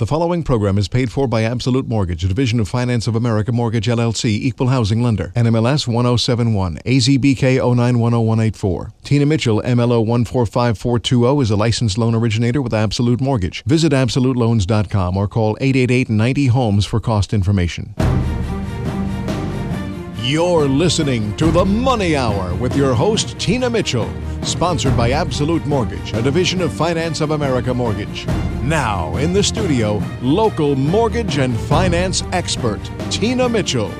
The following program is paid for by Absolute Mortgage, a division of Finance of America Mortgage LLC, equal housing lender. NMLS 1071, AZBK 0910184. Tina Mitchell, MLO 145420, is a licensed loan originator with Absolute Mortgage. Visit AbsoluteLoans.com or call 888 90 Homes for cost information. You're listening to The Money Hour with your host, Tina Mitchell, sponsored by Absolute Mortgage, a division of Finance of America Mortgage. Now, in the studio, local mortgage and finance expert, Tina Mitchell.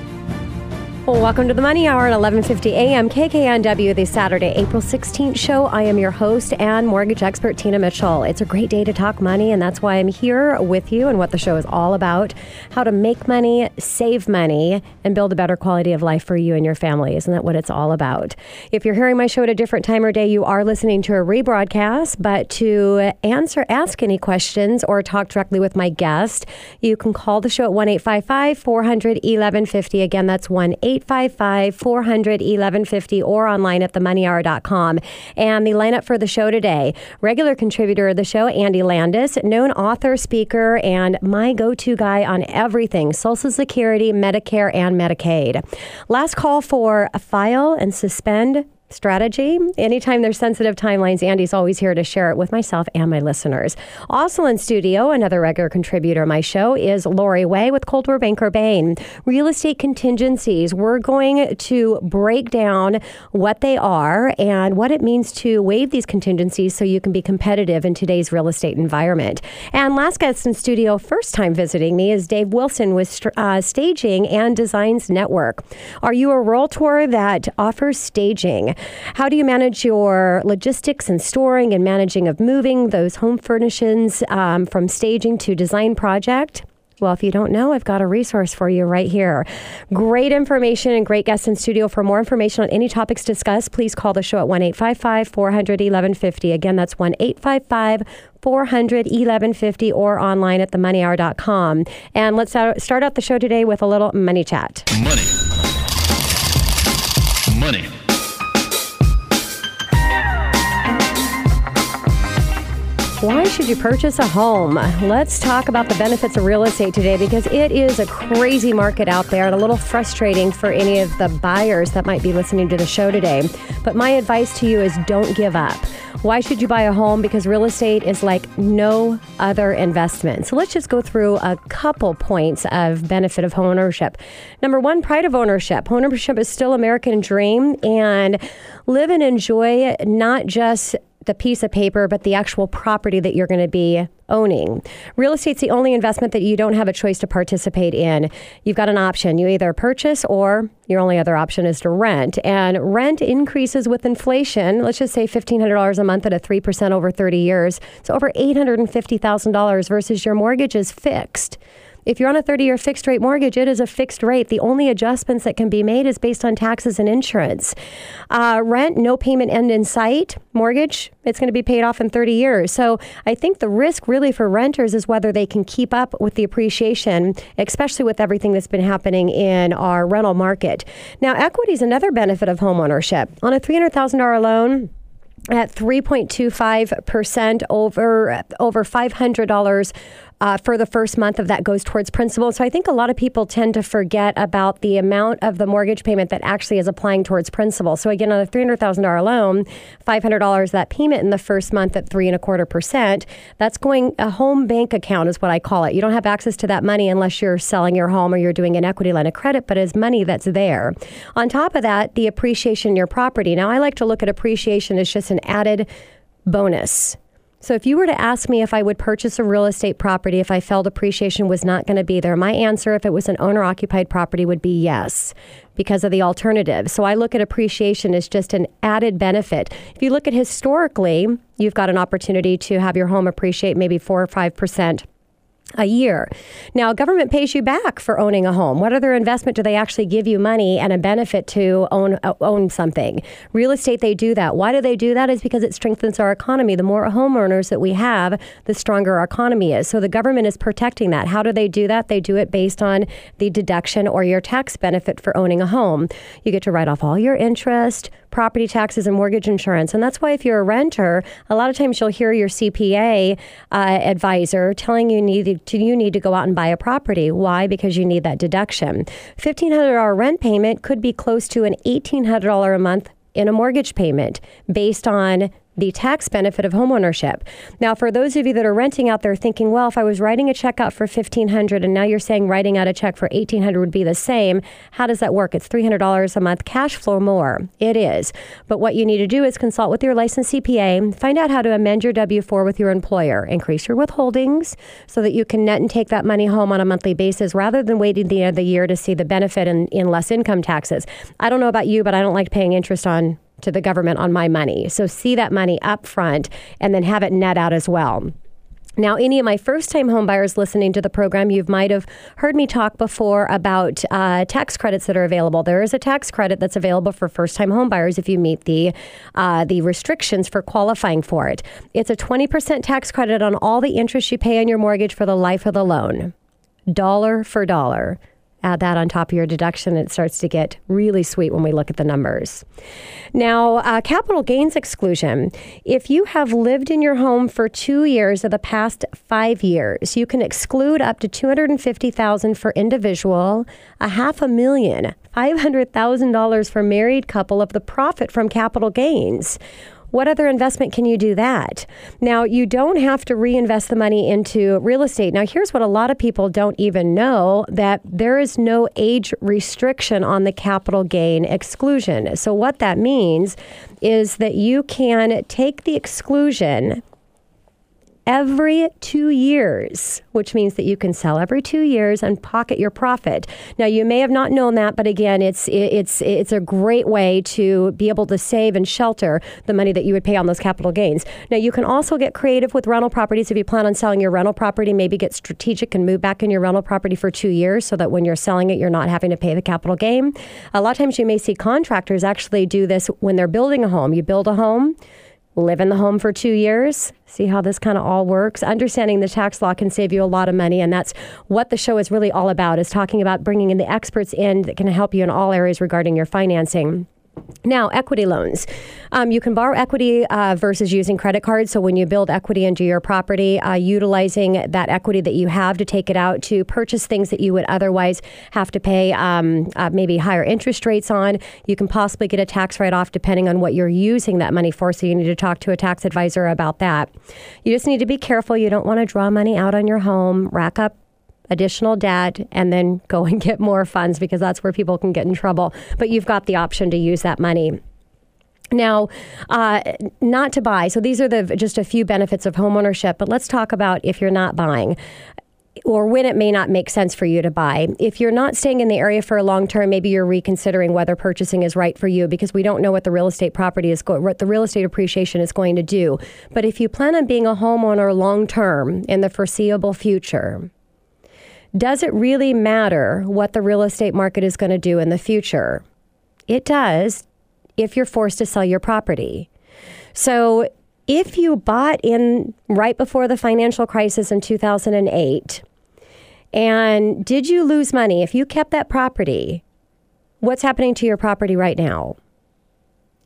Well, welcome to the Money Hour at 11:50 a.m. KKNW, the Saturday, April 16th show. I am your host and mortgage expert Tina Mitchell. It's a great day to talk money, and that's why I'm here with you and what the show is all about: how to make money, save money, and build a better quality of life for you and your family. Isn't that what it's all about? If you're hearing my show at a different time or day, you are listening to a rebroadcast. But to answer, ask any questions, or talk directly with my guest, you can call the show at one 400 1150 Again, that's one 855 400 1150 or online at themoneyhour.com. And the lineup for the show today regular contributor of the show, Andy Landis, known author, speaker, and my go to guy on everything Social Security, Medicare, and Medicaid. Last call for a file and suspend strategy. Anytime there's sensitive timelines, Andy's always here to share it with myself and my listeners. Also in studio, another regular contributor my show is Lori Way with Coldwell Banker Bain. Real estate contingencies. We're going to break down what they are and what it means to waive these contingencies so you can be competitive in today's real estate environment. And last guest in studio, first time visiting me, is Dave Wilson with uh, Staging and Designs Network. Are you a realtor that offers staging? How do you manage your logistics and storing and managing of moving those home furnishings um, from staging to design project? Well, if you don't know, I've got a resource for you right here. Great information and great guests in studio. For more information on any topics discussed, please call the show at 1 855 400 1150. Again, that's 1 855 400 1150 or online at themoneyhour.com. And let's start out the show today with a little money chat. Money. Money. Why should you purchase a home? Let's talk about the benefits of real estate today because it is a crazy market out there and a little frustrating for any of the buyers that might be listening to the show today. But my advice to you is don't give up. Why should you buy a home? Because real estate is like no other investment. So let's just go through a couple points of benefit of home ownership. Number one, pride of ownership. Home ownership is still American dream and live and enjoy not just the piece of paper, but the actual property that you're going to be owning. Real estate's the only investment that you don't have a choice to participate in. You've got an option. You either purchase or your only other option is to rent. And rent increases with inflation. Let's just say $1,500 a month at a 3% over 30 years. So over $850,000 versus your mortgage is fixed. If you're on a 30 year fixed rate mortgage, it is a fixed rate. The only adjustments that can be made is based on taxes and insurance. Uh, rent, no payment end in sight. Mortgage, it's going to be paid off in 30 years. So I think the risk really for renters is whether they can keep up with the appreciation, especially with everything that's been happening in our rental market. Now, equity is another benefit of homeownership. On a $300,000 loan, at 3.25% over over $500 uh, for the first month of that goes towards principal. So I think a lot of people tend to forget about the amount of the mortgage payment that actually is applying towards principal. So again, on a three hundred thousand dollar loan, five hundred dollars that payment in the first month at three and a quarter percent. That's going a home bank account is what I call it. You don't have access to that money unless you're selling your home or you're doing an equity line of credit, but it's money that's there. On top of that, the appreciation in your property. Now I like to look at appreciation as just an added bonus. So, if you were to ask me if I would purchase a real estate property if I felt appreciation was not going to be there, my answer, if it was an owner occupied property, would be yes because of the alternative. So, I look at appreciation as just an added benefit. If you look at historically, you've got an opportunity to have your home appreciate maybe 4 or 5% a year. Now, government pays you back for owning a home. What other investment do they actually give you money and a benefit to own uh, own something? Real estate, they do that. Why do they do that? Is because it strengthens our economy. The more homeowners that we have, the stronger our economy is. So the government is protecting that. How do they do that? They do it based on the deduction or your tax benefit for owning a home. You get to write off all your interest, property taxes and mortgage insurance. And that's why if you're a renter, a lot of times you'll hear your CPA uh, advisor telling you need to you need to go out and buy a property. Why? Because you need that deduction. Fifteen hundred dollar rent payment could be close to an eighteen hundred dollar a month in a mortgage payment based on the tax benefit of homeownership. Now, for those of you that are renting out there thinking, well, if I was writing a check out for 1500 and now you're saying writing out a check for 1800 would be the same, how does that work? It's $300 a month cash flow more. It is. But what you need to do is consult with your licensed CPA, find out how to amend your W4 with your employer, increase your withholdings so that you can net and take that money home on a monthly basis rather than waiting the end of the year to see the benefit in, in less income taxes. I don't know about you, but I don't like paying interest on to the government on my money. So see that money up front and then have it net out as well. Now, any of my first time homebuyers listening to the program, you might have heard me talk before about uh, tax credits that are available. There is a tax credit that's available for first time homebuyers if you meet the, uh, the restrictions for qualifying for it. It's a 20% tax credit on all the interest you pay on your mortgage for the life of the loan, dollar for dollar add that on top of your deduction, it starts to get really sweet when we look at the numbers. Now, uh, capital gains exclusion. If you have lived in your home for two years of the past five years, you can exclude up to two hundred and fifty thousand for individual, a half a million, five hundred thousand dollars for married couple of the profit from capital gains. What other investment can you do that? Now, you don't have to reinvest the money into real estate. Now, here's what a lot of people don't even know that there is no age restriction on the capital gain exclusion. So, what that means is that you can take the exclusion every two years, which means that you can sell every two years and pocket your profit. Now, you may have not known that, but again, it's it's it's a great way to be able to save and shelter the money that you would pay on those capital gains. Now, you can also get creative with rental properties if you plan on selling your rental property. Maybe get strategic and move back in your rental property for two years, so that when you're selling it, you're not having to pay the capital gain. A lot of times, you may see contractors actually do this when they're building a home. You build a home live in the home for two years. See how this kind of all works. Understanding the tax law can save you a lot of money, and that's what the show is really all about: is talking about bringing in the experts in that can help you in all areas regarding your financing. Now, equity loans. Um, you can borrow equity uh, versus using credit cards. So, when you build equity into your property, uh, utilizing that equity that you have to take it out to purchase things that you would otherwise have to pay um, uh, maybe higher interest rates on, you can possibly get a tax write off depending on what you're using that money for. So, you need to talk to a tax advisor about that. You just need to be careful. You don't want to draw money out on your home, rack up additional debt, and then go and get more funds because that's where people can get in trouble. But you've got the option to use that money. Now, uh, not to buy. So these are the just a few benefits of homeownership. But let's talk about if you're not buying or when it may not make sense for you to buy. If you're not staying in the area for a long term, maybe you're reconsidering whether purchasing is right for you because we don't know what the real estate property is what the real estate appreciation is going to do. But if you plan on being a homeowner long term in the foreseeable future, does it really matter what the real estate market is going to do in the future? It does if you're forced to sell your property. So, if you bought in right before the financial crisis in 2008, and did you lose money? If you kept that property, what's happening to your property right now?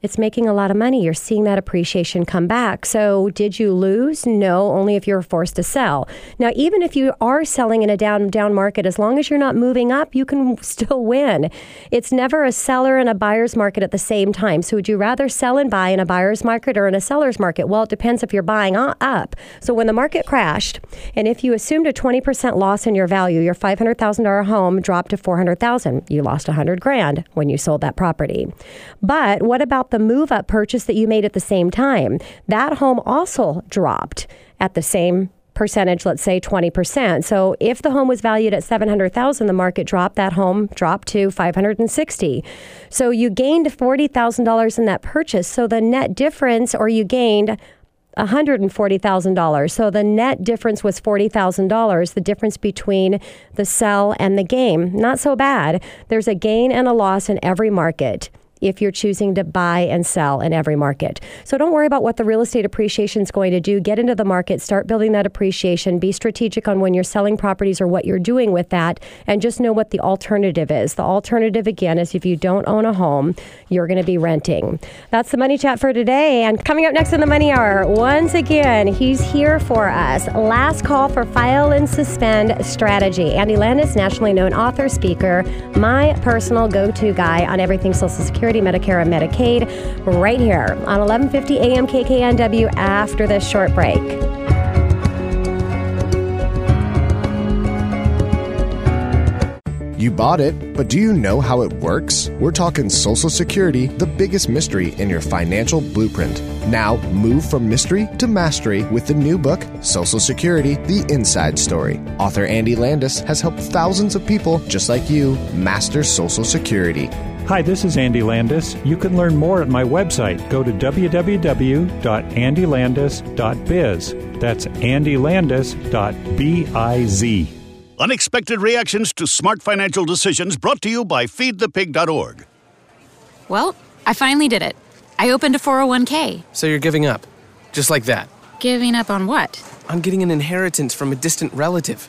It's making a lot of money. You're seeing that appreciation come back. So, did you lose? No, only if you're forced to sell. Now, even if you are selling in a down down market, as long as you're not moving up, you can still win. It's never a seller and a buyer's market at the same time. So, would you rather sell and buy in a buyer's market or in a seller's market? Well, it depends if you're buying up. So, when the market crashed, and if you assumed a 20% loss in your value, your $500,000 home dropped to 400,000. You lost 100 grand when you sold that property. But what about the move up purchase that you made at the same time. That home also dropped at the same percentage, let's say 20%. So if the home was valued at 700,000, the market dropped, that home dropped to 560. So you gained $40,000 in that purchase. So the net difference or you gained $140,000. So the net difference was $40,000, the difference between the sell and the gain. Not so bad. There's a gain and a loss in every market if you're choosing to buy and sell in every market. So don't worry about what the real estate appreciation is going to do. Get into the market, start building that appreciation, be strategic on when you're selling properties or what you're doing with that, and just know what the alternative is. The alternative, again, is if you don't own a home, you're going to be renting. That's the money chat for today. And coming up next in the money hour, once again, he's here for us. Last call for file and suspend strategy. Andy Landis, nationally known author, speaker, my personal go to guy on everything Social Security, Medicare, and Medicaid, right here on 1150 AM KKNW after this short break. You bought it, but do you know how it works? We're talking Social Security, the biggest mystery in your financial blueprint. Now, move from mystery to mastery with the new book, Social Security The Inside Story. Author Andy Landis has helped thousands of people just like you master Social Security. Hi, this is Andy Landis. You can learn more at my website. Go to www.andylandis.biz. That's andylandis.biz. Unexpected reactions to smart financial decisions brought to you by feedthepig.org. Well, I finally did it. I opened a 401k. So you're giving up? Just like that? Giving up on what? On getting an inheritance from a distant relative.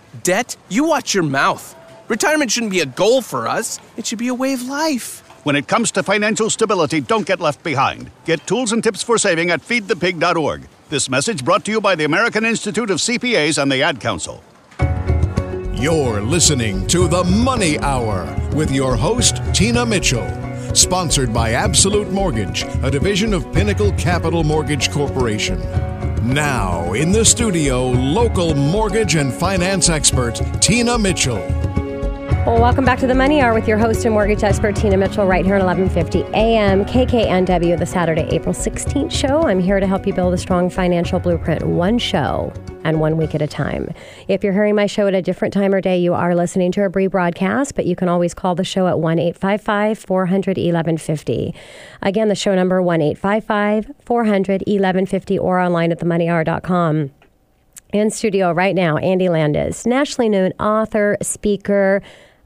Debt? You watch your mouth. Retirement shouldn't be a goal for us, it should be a way of life. When it comes to financial stability, don't get left behind. Get tools and tips for saving at feedthepig.org. This message brought to you by the American Institute of CPAs and the Ad Council. You're listening to The Money Hour with your host, Tina Mitchell. Sponsored by Absolute Mortgage, a division of Pinnacle Capital Mortgage Corporation. Now, in the studio, local mortgage and finance expert, Tina Mitchell. Well, welcome back to the Money Hour with your host and mortgage expert, Tina Mitchell, right here at 1150 AM KKNW, the Saturday, April 16th show. I'm here to help you build a strong financial blueprint, one show and one week at a time. If you're hearing my show at a different time or day, you are listening to a rebroadcast, but you can always call the show at 1 855 400 1150. Again, the show number 1 855 400 1150 or online at themoneyhour.com. In studio right now, Andy Landis, nationally known author, speaker,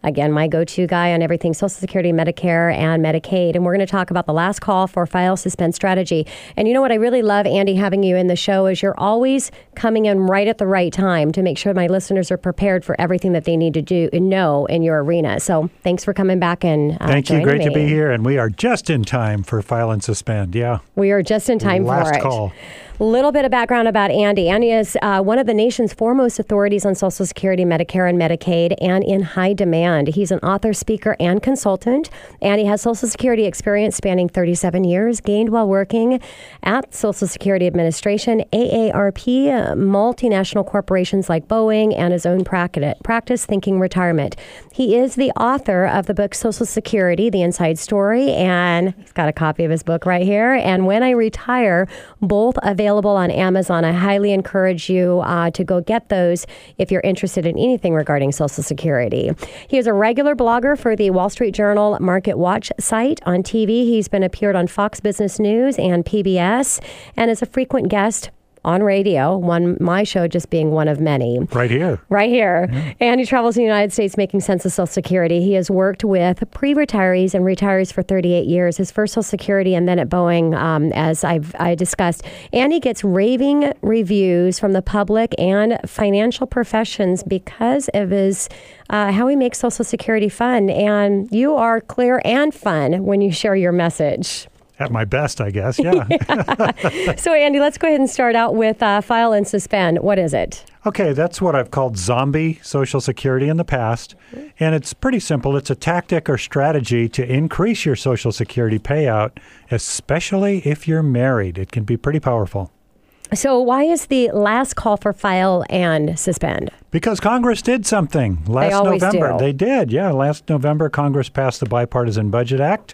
Again, my go to guy on everything Social Security, Medicare, and Medicaid. And we're going to talk about the last call for file suspend strategy. And you know what? I really love, Andy, having you in the show is you're always coming in right at the right time to make sure my listeners are prepared for everything that they need to do and know in your arena. So thanks for coming back and uh, Thank you. Great me. to be here. And we are just in time for file and suspend. Yeah. We are just in time last for it. call. A little bit of background about Andy. Andy is uh, one of the nation's foremost authorities on Social Security, Medicare, and Medicaid, and in high demand. He's an author, speaker, and consultant. Andy has Social Security experience spanning 37 years, gained while working at Social Security Administration, AARP, multinational corporations like Boeing, and his own practice, practice Thinking Retirement. He is the author of the book Social Security, The Inside Story, and he's got a copy of his book right here. And When I Retire, both available on Amazon. I highly encourage you uh, to go get those if you're interested in anything regarding Social Security. He is a regular blogger for the Wall Street Journal Market Watch site on TV. He's been appeared on Fox Business News and PBS and is a frequent guest on radio, one my show just being one of many. Right here. Right here. And he travels in the United States making sense of Social Security. He has worked with pre retirees and retirees for 38 years, his first Social Security and then at Boeing, um, as I've I discussed. And he gets raving reviews from the public and financial professions because of his uh, how he makes Social Security fun. And you are clear and fun when you share your message. At my best, I guess. Yeah. So, Andy, let's go ahead and start out with uh, file and suspend. What is it? Okay, that's what I've called zombie Social Security in the past. And it's pretty simple. It's a tactic or strategy to increase your Social Security payout, especially if you're married. It can be pretty powerful. So, why is the last call for file and suspend? Because Congress did something last always November. do. They did, yeah. Last November, Congress passed the Bipartisan Budget Act.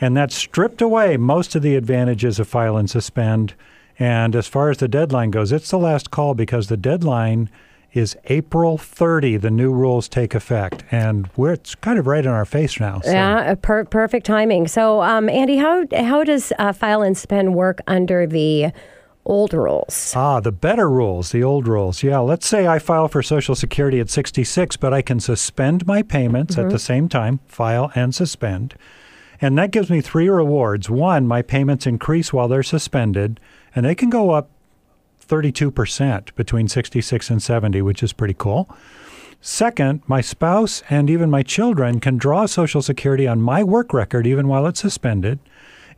And that stripped away most of the advantages of file and suspend. And as far as the deadline goes, it's the last call because the deadline is April 30. The new rules take effect, and we're it's kind of right in our face now. So. Yeah, per- perfect timing. So, um, Andy, how how does uh, file and suspend work under the old rules? Ah, the better rules, the old rules. Yeah, let's say I file for Social Security at 66, but I can suspend my payments Mm-hmm. at the same time, file and suspend. And that gives me three rewards. One, my payments increase while they're suspended, and they can go up 32% between 66 and 70, which is pretty cool. Second, my spouse and even my children can draw Social Security on my work record even while it's suspended.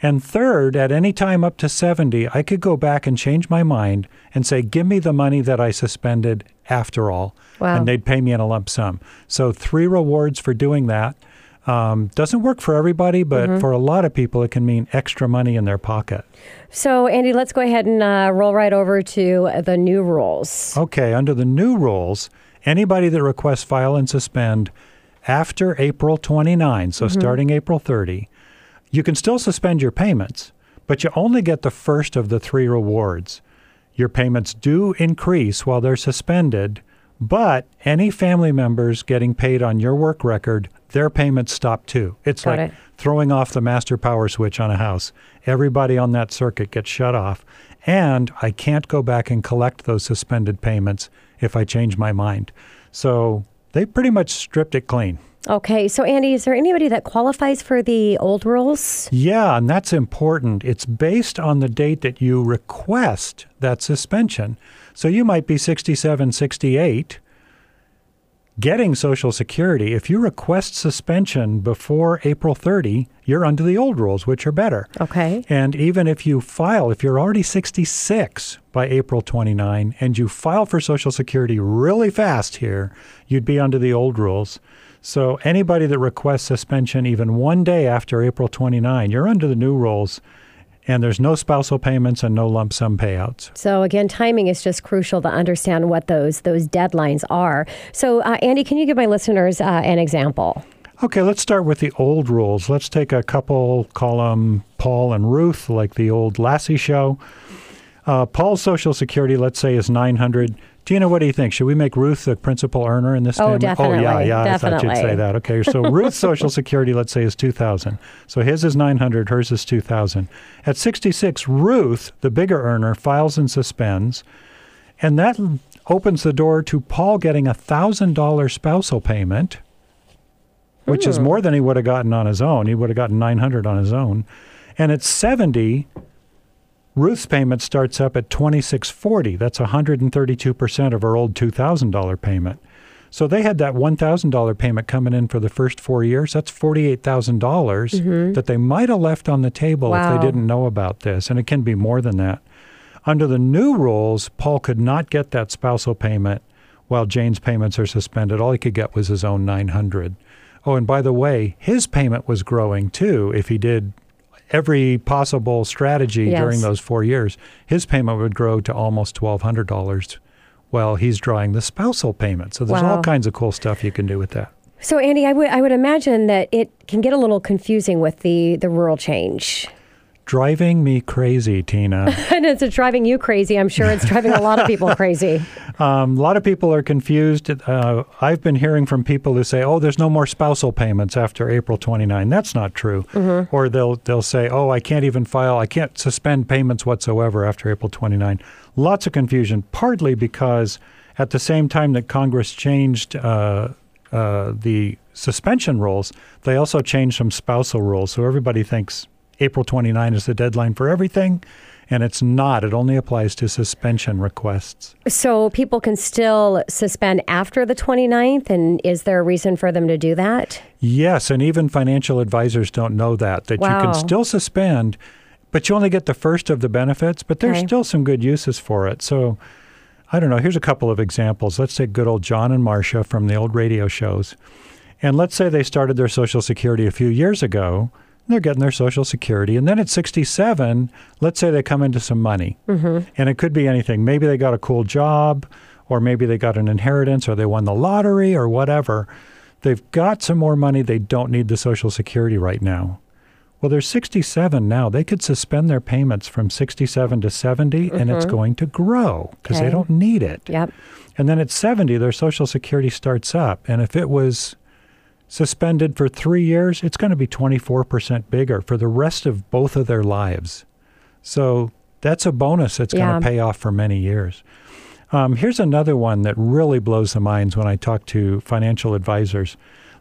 And third, at any time up to 70, I could go back and change my mind and say, give me the money that I suspended after all. Wow. And they'd pay me in a lump sum. So, three rewards for doing that. Um, doesn't work for everybody, but for a lot of people, it can mean extra money in their pocket. So, Andy, let's go ahead and uh, roll right over to the new rules. Okay, under the new rules, anybody that requests file and suspend after April 29, so starting April 30, you can still suspend your payments, but you only get the first of the three rewards. Your payments do increase while they're suspended, but any family members getting paid on your work record, their payments stop too. It's Got like it. throwing off the master power switch on a house. Everybody on that circuit gets shut off. And I can't go back and collect those suspended payments if I change my mind. So they pretty much stripped it clean. Okay, so Andy, is there anybody that qualifies for the old rules? Yeah, and that's important. It's based on the date that you request that suspension. So you might be 67, 68 getting Social Security. If you request suspension before April 30, you're under the old rules, which are better. Okay. And even if you file, if you're already 66 by April 29 and you file for Social Security really fast here, you'd be under the old rules. So anybody that requests suspension even one day after April 29, you're under the new rules. And there's no spousal payments and no lump sum payouts. So again, timing is just crucial to understand what those those deadlines are. So, uh, Andy, can you give my listeners uh, an example? Okay, let's start with the old rules. Let's take a couple, call them Paul and Ruth, like the old Lassie show. Uh, Paul's Social Security, let's say, is 900. Gina, what do you think? Should we make Ruth the principal earner in this Oh, family? definitely, Oh, yeah, yeah. I thought you'd say that. Okay, so Ruth's Social Security, let's say, is 2,000. So his is 900, hers is 2,000. At 66, Ruth, the bigger earner, files and suspends, and that opens the door to Paul getting a $1,000 spousal payment which is hmm. more than he would have gotten on his own. He would have gotten 900 on his own. And at 70, Ruth's payment starts up at 2640. That's 132% of her old $2,000 payment. So they had that $1,000 payment coming in for the first 4 years. That's $48,000 mm-hmm. that they might have left on the table if they didn't know about this, and it can be more than that. Under the new rules, Paul could not get that spousal payment while Jane's payments are suspended. All he could get was his own 900. Oh, and by the way, his payment was growing too if he did every possible strategy Yes. during those 4 years. His payment would grow to almost $1200 while he's drawing the spousal payment. So there's Wow. all kinds of cool stuff you can do with that. So, Andy, I would I would imagine that it can get a little confusing with the the rural change. Driving me crazy, Tina. And it's driving you crazy. I'm sure it's driving a lot of people crazy. Um, a lot of people are confused. Uh, I've been hearing from people who say, "Oh, there's no more spousal payments after April 29." That's not true. Or they'll they'll say, "Oh, I can't even file. I can't suspend payments whatsoever after April 29." Lots of confusion. Partly because at the same time that Congress changed uh, uh, the suspension rules, they also changed some spousal rules. So everybody thinks April 29 is the deadline for everything. And it's not. It only applies to suspension requests. So people can still suspend after the 29th, and is there a reason for them to do that? Yes, and even financial advisors don't know that that you can still suspend, but you only get the first of the benefits, but there's Okay. still some good uses for it. So I don't know, here's a couple of examples. Let's take good old John and Marcia from the old radio shows. And let's say they started their social security a few years ago. They're getting their social security. And then at 67, let's say they come into some money. Mm-hmm. And it could be anything. Maybe they got a cool job, or maybe they got an inheritance, or they won the lottery, or whatever. They've got some more money. They don't need the social security right now. Well, they're 67 now. They could suspend their payments from 67 to 70, and it's going to grow because they Mm-hmm. Don't need it. Yep. And then at 70, their Social Security starts up. And if it was suspended for three years, it's going to be 24% bigger for the rest of both of their lives. So that's a bonus that's Yeah. going to pay off for many years. Um, here's another one that really blows the minds when I talk to financial advisors.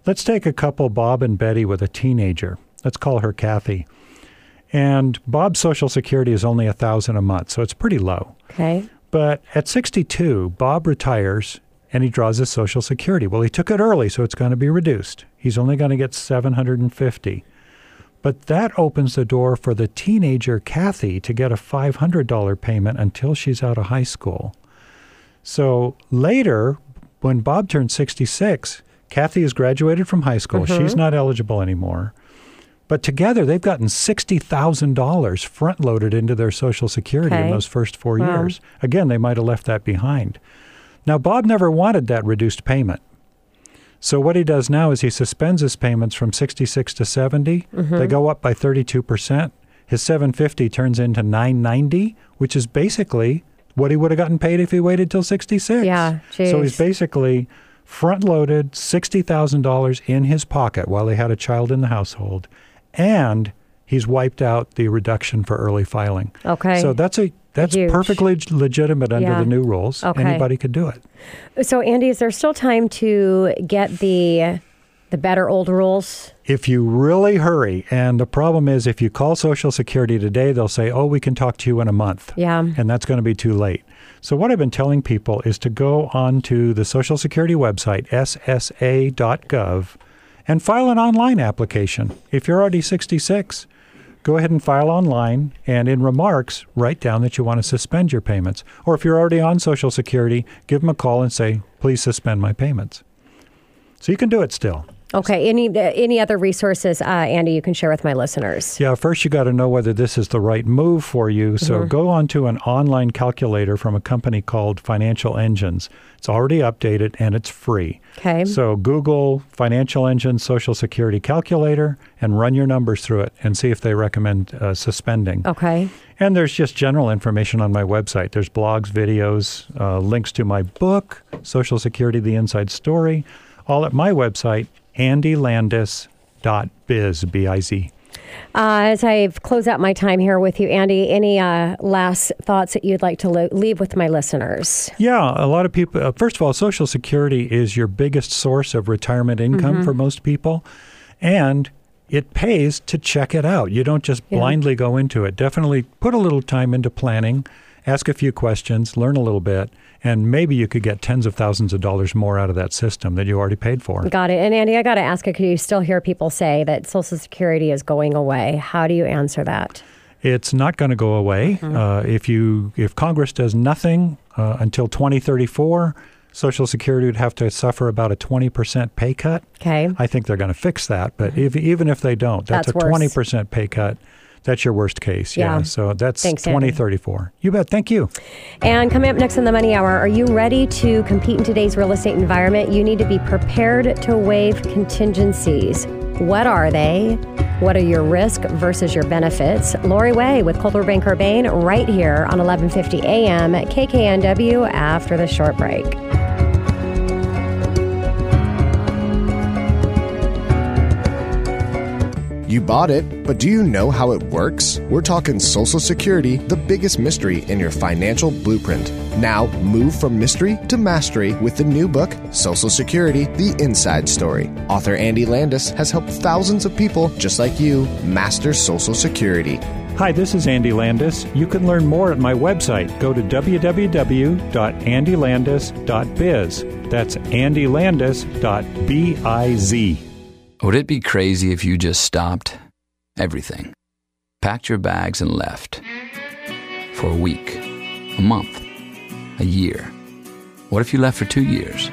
Let's take a couple, Bob and Betty, with a teenager. Let's call her Kathy. And Bob's Social Security is only a thousand a month, so it's pretty low. Okay. But at 62, Bob retires and he draws his Social Security. Well, he took it early, so it's going to be reduced. He's only going to get 750. But that opens the door for the teenager Kathy to get a $500 payment until she's out of high school. So later, when Bob turns 66, Kathy has graduated from high school. Mm-hmm. She's not eligible anymore. But together, they've gotten $60,000 front loaded into their Social Security in those first four Wow. years. Again, they might have left that behind. Now, Bob never wanted that reduced payment. So, what he does now is he suspends his payments from 66 to 70. Mm-hmm. They go up by 32%. His 750 turns into 990, which is basically what he would have gotten paid if he waited till 66. Yeah, So he's basically front loaded $60,000 in his pocket while he had a child in the household. And he's wiped out the reduction for early filing. Okay. So that's a that's Huge. perfectly legitimate under Yeah. the new rules. Okay. Anybody could do it. So, Andy, is there still time to get the the better old rules? If you really hurry, and the problem is if you call Social Security today, they'll say, "Oh, we can talk to you in a month." Yeah. and that's going to be too late. So, what I've been telling people is to go onto the Social Security website, ssa.gov, and file an online application. If you're already 66, go ahead and file online, and in remarks, write down that you want to suspend your payments. Or if you're already on Social Security, give them a call and say, please suspend my payments. So, you can do it still. Okay. Any any other resources, uh, Andy, you can share with my listeners? Yeah, first you got to know whether this is the right move for you. So go onto an online calculator from a company called Financial Engines. It's already updated and it's free. Okay. So Google Financial Engine Social Security Calculator and run your numbers through it and see if they recommend uh, suspending. Okay. And there's just general information on my website. There's blogs, videos, uh, links to my book, Social Security: The Inside Story, all at my website, andylandis.biz, B-I-Z. Uh, as I close out my time here with you, Andy, any uh, last thoughts that you'd like to lo- leave with my listeners? Yeah, a lot of people. Uh, first of all, Social Security is your biggest source of retirement income for most people, and it pays to check it out. You don't just Yeah. blindly go into it. Definitely put a little time into planning, ask a few questions, learn a little bit, and maybe you could get tens of thousands of dollars more out of that system that you already paid for. Got it. And Andy, I got to ask you, because you still hear people say that Social Security is going away. How do you answer that? It's not going to go away. Uh, if you if Congress does nothing uh, until 2034, Social Security would have to suffer about a 20% pay cut. Okay. I think they're going to fix that. But if, even if they don't, that's, That's a worse. 20% pay cut. That's your worst case. Yeah. So that's Thanks, Andy. 2034. You bet. Thank you. And coming up next in the Money Hour, are you ready to compete in today's real estate environment? You need to be prepared to waive contingencies. What are they? What are your risk versus your benefits? Lori Way with Coldwell Banker Bain right here on 1150 AM at KKNW after the short break. You bought it, but do you know how it works? We're talking Social Security, the biggest mystery in your financial blueprint. Now, move from mystery to mastery with the new book, Social Security The Inside Story. Author Andy Landis has helped thousands of people just like you master Social Security. Hi, this is Andy Landis. You can learn more at my website. Go to www.andylandis.biz. That's andylandis.biz. Would it be crazy if you just stopped everything, packed your bags, and left? For a week, a month, a year. What if you left for two years?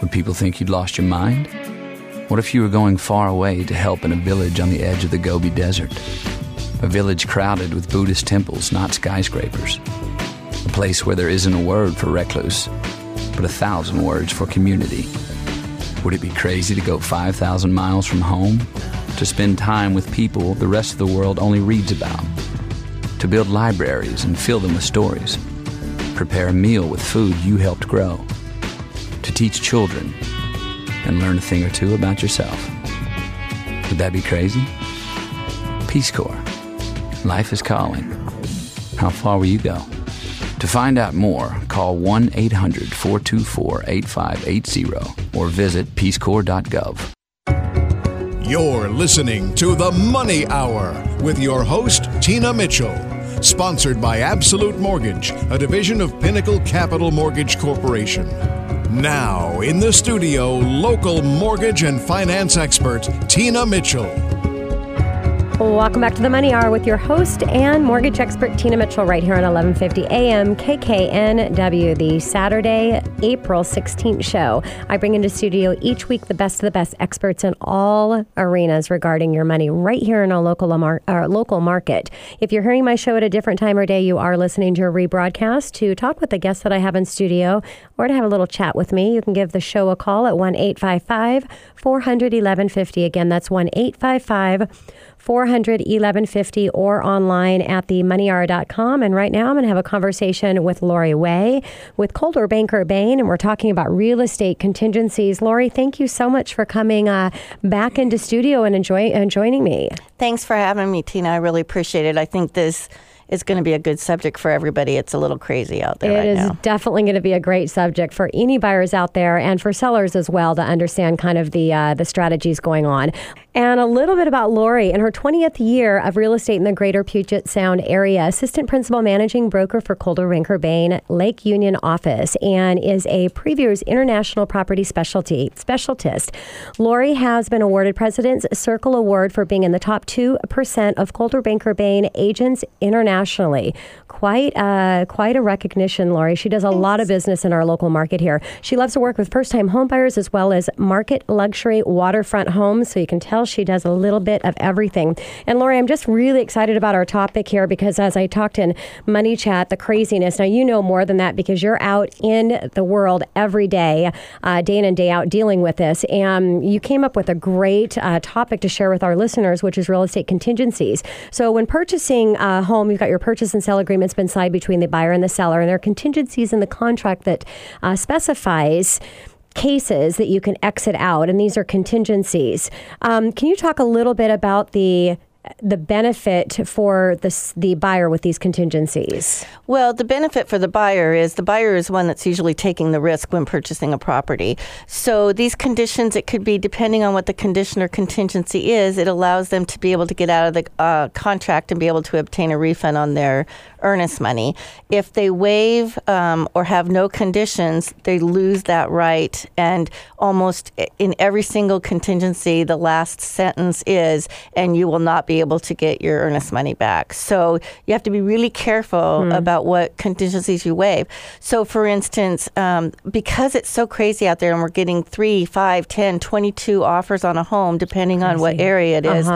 Would people think you'd lost your mind? What if you were going far away to help in a village on the edge of the Gobi Desert? A village crowded with Buddhist temples, not skyscrapers. A place where there isn't a word for recluse, but a thousand words for community. Would it be crazy to go 5,000 miles from home to spend time with people the rest of the world only reads about, to build libraries and fill them with stories, prepare a meal with food you helped grow, to teach children and learn a thing or two about yourself. Would that be crazy? Peace Corps. Life is calling. How far will you go? To find out more, call 1 800 424 8580 or visit peacecorps.gov. You're listening to The Money Hour with your host, Tina Mitchell. Sponsored by Absolute Mortgage, a division of Pinnacle Capital Mortgage Corporation. Now, in the studio, local mortgage and finance expert, Tina Mitchell. Welcome back to the Money Hour with your host and mortgage expert Tina Mitchell right here on 1150 AM KKNW, the Saturday, April 16th show. I bring into studio each week the best of the best experts in all arenas regarding your money right here in our local, our local market. If you're hearing my show at a different time or day, you are listening to a rebroadcast to talk with the guests that I have in studio or to have a little chat with me. You can give the show a call at 1 855 400 1150. Again, that's 1 855 400 1150 or online at themoneyhour.com. And right now I'm going to have a conversation with Lori Way with Coldwell Banker Bain, and we're talking about real estate contingencies. Lori, thank you so much for coming uh, back into studio and enjoy, and joining me. Thanks for having me, Tina. I really appreciate it. I think this is going to be a good subject for everybody. It's a little crazy out there It right is now. definitely going to be a great subject for any buyers out there and for sellers as well to understand kind of the uh, the strategies going on. And a little bit about Lori in her 20th year of real estate in the greater Puget Sound area, assistant principal managing broker for Coldwell Banker Bain Lake Union office, and is a Preview's international property specialty specialist. Lori has been awarded President's Circle Award for being in the top 2% of Coldwell Banker Bain agents internationally. Quite, uh, quite a recognition, Lori. She does a lot of business in our local market here. She loves to work with first time homebuyers as well as market luxury waterfront homes. So you can tell she does a little bit of everything. And Lori, I'm just really excited about our topic here because as I talked in Money Chat, the craziness. Now, you know more than that because you're out in the world every day, uh, day in and day out, dealing with this. And you came up with a great uh, topic to share with our listeners, which is real estate contingencies. So, when purchasing a home, you've got your purchase and sale agreements been signed between the buyer and the seller, and there are contingencies in the contract that uh, specifies cases that you can exit out, and these are contingencies. Um, can you talk a little bit about the the benefit for the the buyer with these contingencies? Well, the benefit for the buyer is the buyer is one that's usually taking the risk when purchasing a property. So these conditions, it could be depending on what the condition or contingency is, it allows them to be able to get out of the uh, contract and be able to obtain a refund on their earnest money. If they waive um, or have no conditions, they lose that right. And almost in every single contingency, the last sentence is, and you will not be able to get your earnest money back. So you have to be really careful about what contingencies you waive. So, for instance, um, because it's so crazy out there and we're getting three, five, 10, 22 offers on a home, depending on what area it is,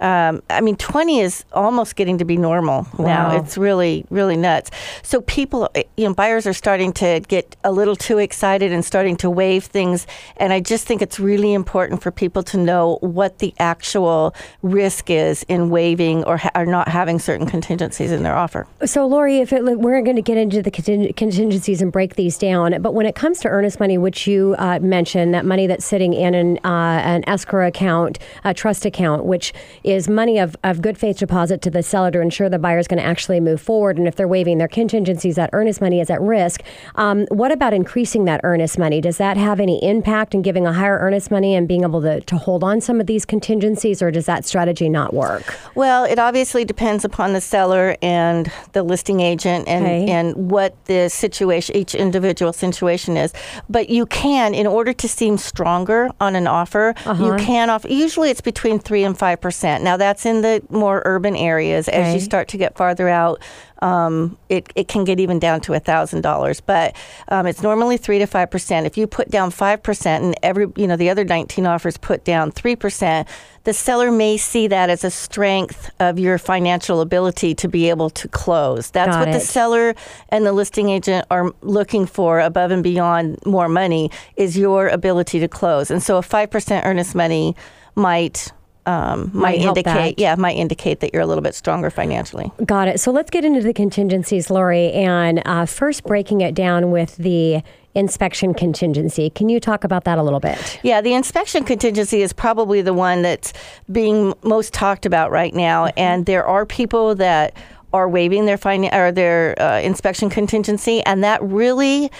um, I mean, 20 is almost getting to be normal now. Wow. It's really, really nuts. So, people, eh, you know, buyers are starting to get a little too excited and starting to waive things. And I just think it's really important for people to know what the actual risk is in waiving or, ha- or not having certain contingencies in their offer. So, Lori, if it, we're going to get into the conting- contingencies and break these down, but when it comes to earnest money, which you uh, mentioned, that money that's sitting in an, uh, an escrow account, a trust account, which is money of, of good faith deposit to the seller to ensure the buyer is going to actually move forward. And if they're waiving their contingencies, that earnest money is at risk. Um, what about increasing that earnest money? Does that have any impact in giving a higher earnest money and being able to, to hold on some of these contingencies, or does that strategy not work? Well, it obviously depends upon the seller and the listing agent and, Okay. and what the situation, each individual situation is. But you can, in order to seem stronger on an offer, Uh-huh. you can offer, usually it's between 3 and 5%. Now, that's in the more urban areas. As you start to get farther out, um, it, it can get even down to $1,000. But um, it's normally 3 to 5%. If you put down 5% and every, you know, the other 19 offers put down 3%, the seller may see that as a strength of your financial ability to be able to close. That's Got what the seller and the listing agent are looking for above and beyond more money is your ability to close. And so a 5% earnest money might um, might, Might indicate that. yeah might indicate that you're a little bit stronger financially. Got it. So let's get into the contingencies, Lori, and uh, first breaking it down with the inspection contingency. Can you talk about that a little bit? Yeah, the inspection contingency is probably the one that's being most talked about right now, and there are people that are waiving their finan- or their uh, inspection contingency, and that really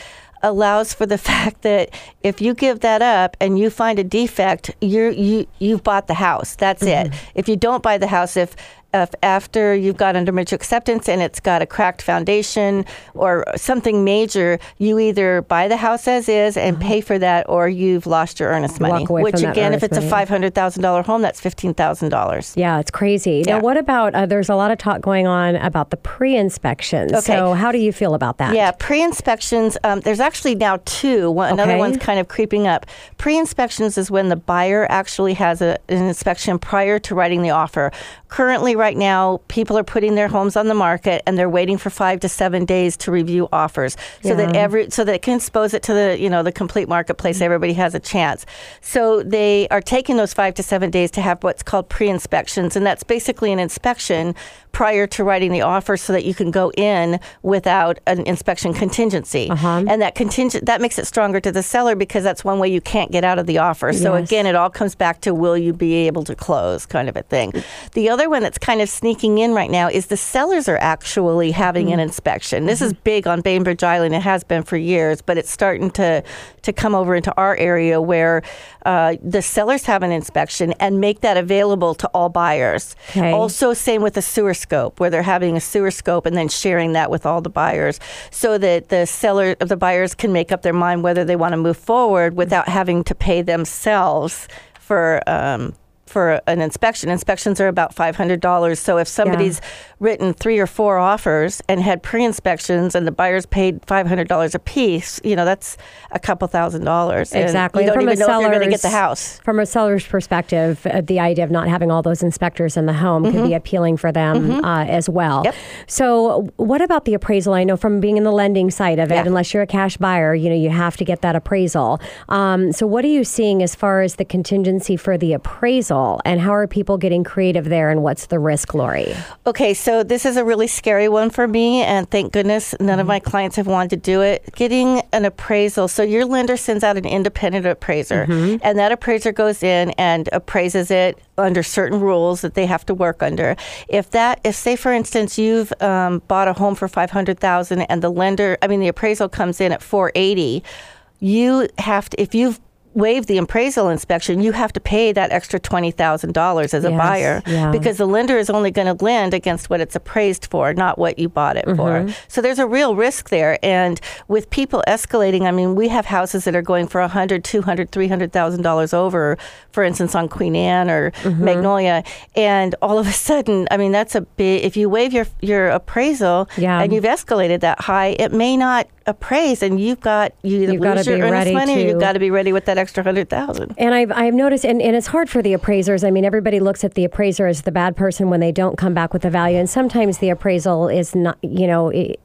allows for the fact that if you give that up and you find a defect, you're, you you've bought the house. That's it. Mm-hmm. If you don't buy the house, if if after you've got under mutual acceptance and it's got a cracked foundation or something major, you either buy the house as is and pay for that, or you've lost your earnest money. Which again, if it's a five hundred thousand dollar home, that's fifteen thousand dollars. Yeah, it's crazy. Yeah. Now, what about uh, there's a lot of talk going on about the pre inspections. Okay. So, how do you feel about that? Yeah, pre-inspections. Um, there's actually now two. One, Another Okay. one's kind of creeping up. Pre-inspections is when the buyer actually has a, an inspection prior to writing the offer. Currently, right now, people are putting their homes on the market and they're waiting for five to seven days to review offers, so that every so that it can expose it to the you know the complete marketplace. Everybody has a chance. So they are taking those five to seven days to have what's called pre-inspections, and that's basically an inspection prior to writing the offer, so that you can go in without an inspection contingency. Uh-huh. And that contingent that makes it stronger to the seller because that's one way you can't get out of the offer. So Yes. again, it all comes back to will you be able to close, kind of a thing. The other one that's kind of sneaking in right now is the sellers are actually having Mm-hmm. an inspection. This is big on Bainbridge Island. It has been for years, but it's starting to to come over into our area where uh, the sellers have an inspection and make that available to all buyers. Okay. Also, same with the sewer scope, where they're having a sewer scope and then sharing that with all the buyers, so that the seller, of the buyers, can make up their mind whether they want to move forward without having to pay themselves for. Um, for an inspection, inspections are about five hundred dollars. So if somebody's written three or four offers and had pre-inspections, and the buyers paid five hundred dollars a piece, you know that's a couple thousand dollars. And Exactly. You don't From even a know if you're going to get the seller's- house. From a seller's perspective, uh, the idea of not having all those inspectors in the home can be appealing for them uh, as well. Mm-hmm. Yep. So, what about the appraisal? I know from being in the lending side of it, Yeah. unless you're a cash buyer, you know you have to get that appraisal. Um, so, what are you seeing as far as the contingency for the appraisal, and how are people getting creative there, and what's the risk, Lori? Okay, so this is a really scary one for me, and thank goodness none of my clients have wanted to do it. Getting an appraisal. So your lender sends out an independent appraiser, and that appraiser goes in and appraises it under certain rules that they have to work under. If that, if say for instance you've um, bought a home for five hundred thousand, and the lender, I mean the appraisal comes in at four eighty, you have to if you've waived the appraisal inspection, you have to pay that extra twenty thousand dollars as a Yes, buyer yeah. because the lender is only going to lend against what it's appraised for, not what you bought it for. Mm-hmm. So there's a real risk there. And with people escalating, I mean, we have houses that are going for a hundred, two hundred, three hundred thousand dollars over, for instance, on Queen Anne or mm-hmm. Magnolia, and all of a sudden, I mean, that's a big. If you waive your your appraisal Yeah. and you've escalated that high, it may not appraise, and you've got you either You've lose your be ready money to- you've got to be ready with that extra hundred thousand. And I've, I've noticed, and, and it's hard for the appraisers. I mean, everybody looks at the appraiser as the bad person when they don't come back with the value. And sometimes the appraisal is not, you know, it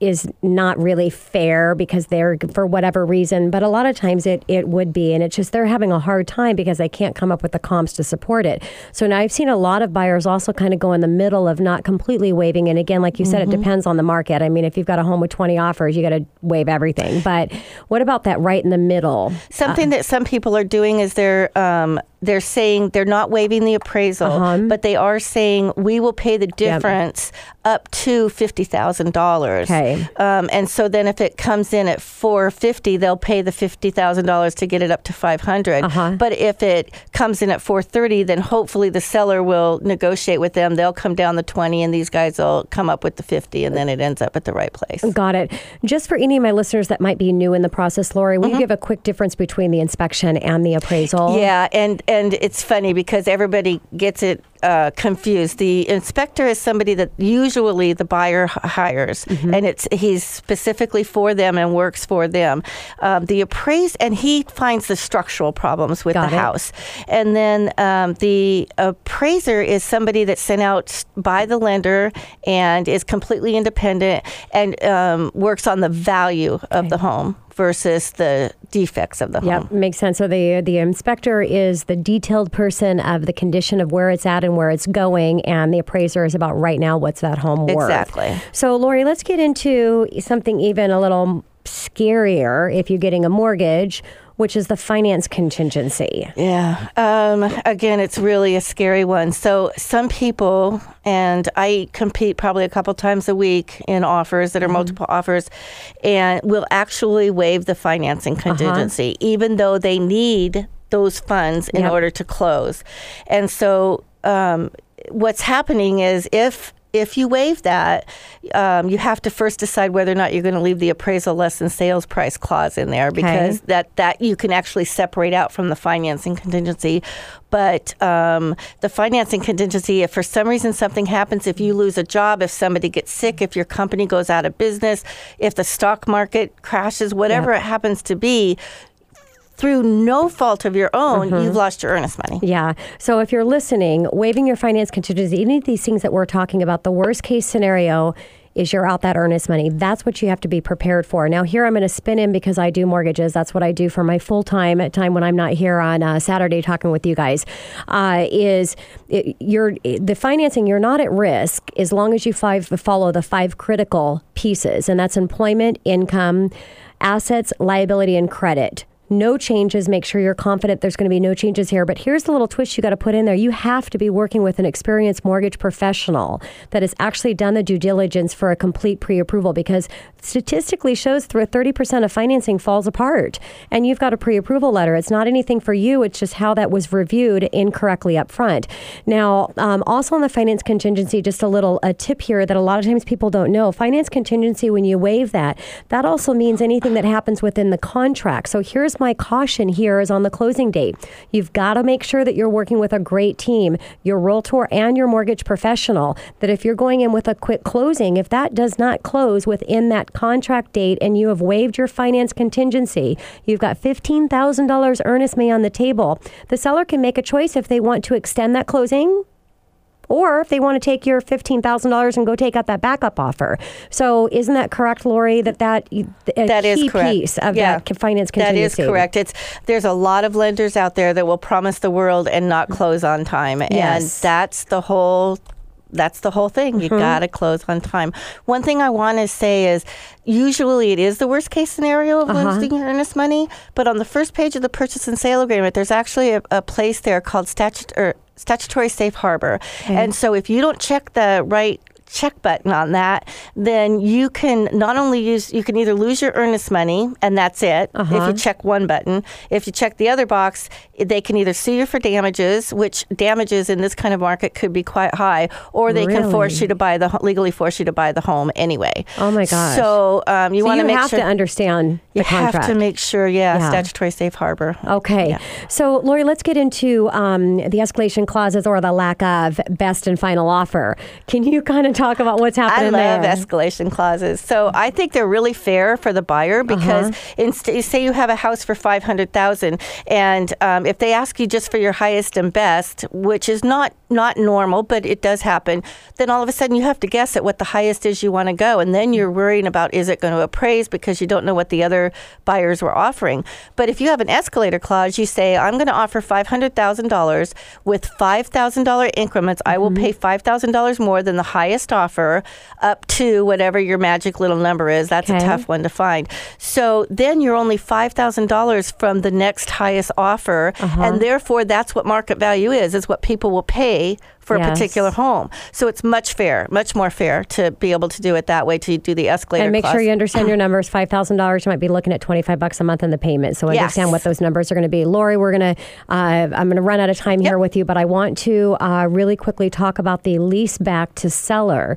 is not really fair because they're, for whatever reason. But a lot of times it, it would be. And it's just they're having a hard time because they can't come up with the comps to support it. So now I've seen a lot of buyers also kind of go in the middle of not completely waiving. And again, like you said, it depends on the market. I mean, if you've got a home with 20 offers, you got to waive everything. But what about that right in the middle? Something that some people are doing is they're um, they're saying they're not waiving the appraisal, Uh-huh. but they are saying we will pay the difference up to fifty thousand dollars. Okay. Um, and so then if it comes in at four fifty, they'll pay the fifty thousand dollars to get it up to five Uh-huh. But if it comes in at four thirty, then hopefully the seller will negotiate with them. They'll come down the twenty, and these guys will come up with the fifty, and then it ends up at the right place. Got it. Just for any of my listeners that might be new in the process, Lori, will you give a quick difference between the inspection and the appraisal? Mm-hmm. Yeah, and and it's funny because everybody gets it uh, confused. The inspector is somebody that usually the buyer hires, Mm-hmm. and it's he's specifically for them and works for them. Um, the appraise and he finds the structural problems with Got the it. house, and then um, the appraiser is somebody that's sent out by the lender and is completely independent and um, works on the value of the home versus the defects of the home. Yep, makes sense. So the the inspector is the detailed person of the condition of where it's at and where it's going, and the appraiser is about right now what's that home worth. Exactly. So Lori, let's get into something even a little scarier. If you're getting a mortgage. Which is the finance contingency. Yeah. Um, again, it's really a scary one. So, some people, and I compete probably a couple times a week in offers that are multiple offers, and will actually waive the financing contingency, even though they need those funds in Yep. order to close. And so, um, what's happening is if if you waive that, um, you have to first decide whether or not you're going to leave the appraisal less than sales price clause in there because that that you can actually separate out from the financing contingency. But um, the financing contingency, if for some reason something happens, if you lose a job, if somebody gets sick, if your company goes out of business, if the stock market crashes, whatever it happens to be, through no fault of your own, you've lost your earnest money. Yeah. So if you're listening, waiving your finance contingency, any of these things that we're talking about, the worst case scenario is you're out that earnest money. That's what you have to be prepared for. Now, here I'm going to spin in because I do mortgages. That's what I do for my full time at time when I'm not here on uh, Saturday talking with you guys. Uh, is it, you're the financing? You're not at risk as long as you five follow the five critical pieces, and that's employment, income, assets, liability, and credit no changes. Make sure you're confident there's going to be no changes here. But here's the little twist you got to put in there. You have to be working with an experienced mortgage professional that has actually done the due diligence for a complete pre approval because statistically shows through 30% of financing falls apart. And you've got a pre approval letter. It's not anything for you, it's just how that was reviewed incorrectly up front. Now, um, also on the finance contingency, just a little a tip here that a lot of times people don't know. Finance contingency, when you waive that, that also means anything that happens within the contract. So here's my caution here is on the closing date. You've got to make sure that you're working with a great team, your realtor and your mortgage professional, that if you're going in with a quick closing, if that does not close within that contract date and you have waived your finance contingency, you've got $15,000 earnest money on the table. The seller can make a choice if they want to extend that closing or if they want to take your $15,000 and go take out that backup offer. So isn't that correct, Lori, that that, a That is correct. piece of Yeah. that finance That contingency? is correct. It's there's a lot of lenders out there that will promise the world and not close on time, and Yes. that's the whole. That's the whole thing. You mm-hmm. got to close on time. One thing I want to say is usually it is the worst case scenario of uh-huh. losing your earnest money, but on the first page of the purchase and sale agreement, there's actually a, a place there called statute or statutory safe harbor. And so if you don't check the right check button on that, then you can not only use, you can either lose your earnest money and that's it if you uh-huh. check one button. If you check the other box, they can either sue you for damages, which damages in this kind of market could be quite high, or they can force you to buy the legally force you to buy the home anyway. Oh my gosh. So um, you So want to make have sure to understand the you contract. have to make sure, yeah, Yeah. statutory safe harbor. Okay. Yeah. So, Lori, let's get into um, the escalation clauses or the lack of best and final offer. Can you kind of talk about what's happening? I love there? escalation clauses. So I think they're really fair for the buyer because Uh-huh. inst- say you have a house for five hundred thousand, and um, if they ask you just for your highest and best, which is not not normal, but it does happen, then all of a sudden you have to guess at what the highest is you want to go, and then you're worrying about is it going to appraise because you don't know what the other buyers were offering. But if you have an escalator clause, you say I'm going to offer five hundred thousand dollars with five thousand dollar increments. I will pay five thousand dollars more than the highest offer, up to whatever your magic little number is. That's Okay. a tough one to find. So then you're only five thousand dollars from the next highest offer, Uh-huh. and therefore that's what market value is. Is what people will pay for a particular home. So it's much fair, much more fair to be able to do it that way. To do the escalator and make sure you understand your numbers. Five thousand dollars, you might be looking at twenty five bucks a month in the payment. So Yes. understand what those numbers are going to be. Lori, we're going to uh, I'm going to run out of time here with you, but I want to uh, really quickly talk about the lease back to seller.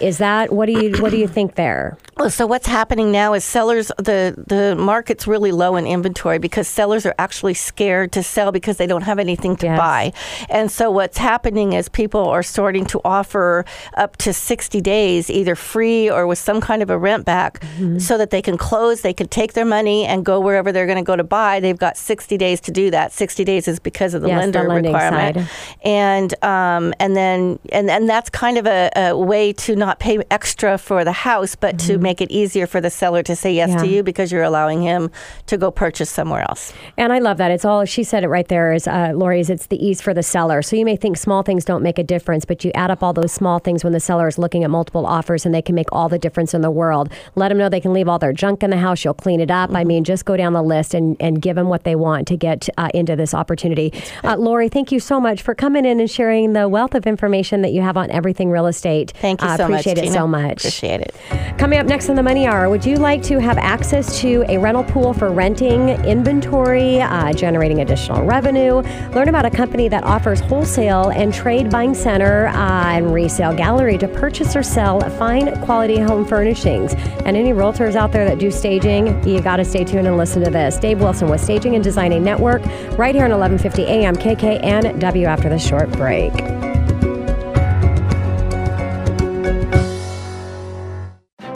Is that what do you what do you think there? Well, so what's happening now is sellers the the market's really low in inventory because sellers are actually scared to sell because they don't have anything to Yes. buy. And so what's happening is people are starting to offer up to 60 days either free or with some kind of a rent back Mm-hmm. so that they can close, they can take their money and go wherever they're going to go to buy. They've got 60 days to do that. 60 days is because of the Yes, lender lending requirement. side. And um, and then and and that's kind of a, a way to not not pay extra for the house, but to make it easier for the seller to say yes Mm-hmm. Yeah. to you because you're allowing him to go purchase somewhere else. And I love that. It's all, she said it right there, is uh, Lori's, it's the ease for the seller. So you may think small things don't make a difference, but you add up all those small things when the seller is looking at multiple offers and they can make all the difference in the world. Let them know they can leave all their junk in the house. You'll clean it up. I mean, just go down the list and, and give them what they want to get uh, into this opportunity. Uh, Lori, thank you so much for coming in and sharing the wealth of information that you have on everything real estate. Thank you Uh, so much. Appreciate it Tina. so much. Appreciate it. Coming up next on the Money Hour, would you like to have access to a rental pool for renting inventory, uh, generating additional revenue? Learn about a company that offers wholesale and trade buying center uh, and resale gallery to purchase or sell fine quality home furnishings. And any realtors out there that do staging, you got to stay tuned and listen to this. Dave Wilson with Staging and Designing Network, right here on 1150 AM KKNW after the short break.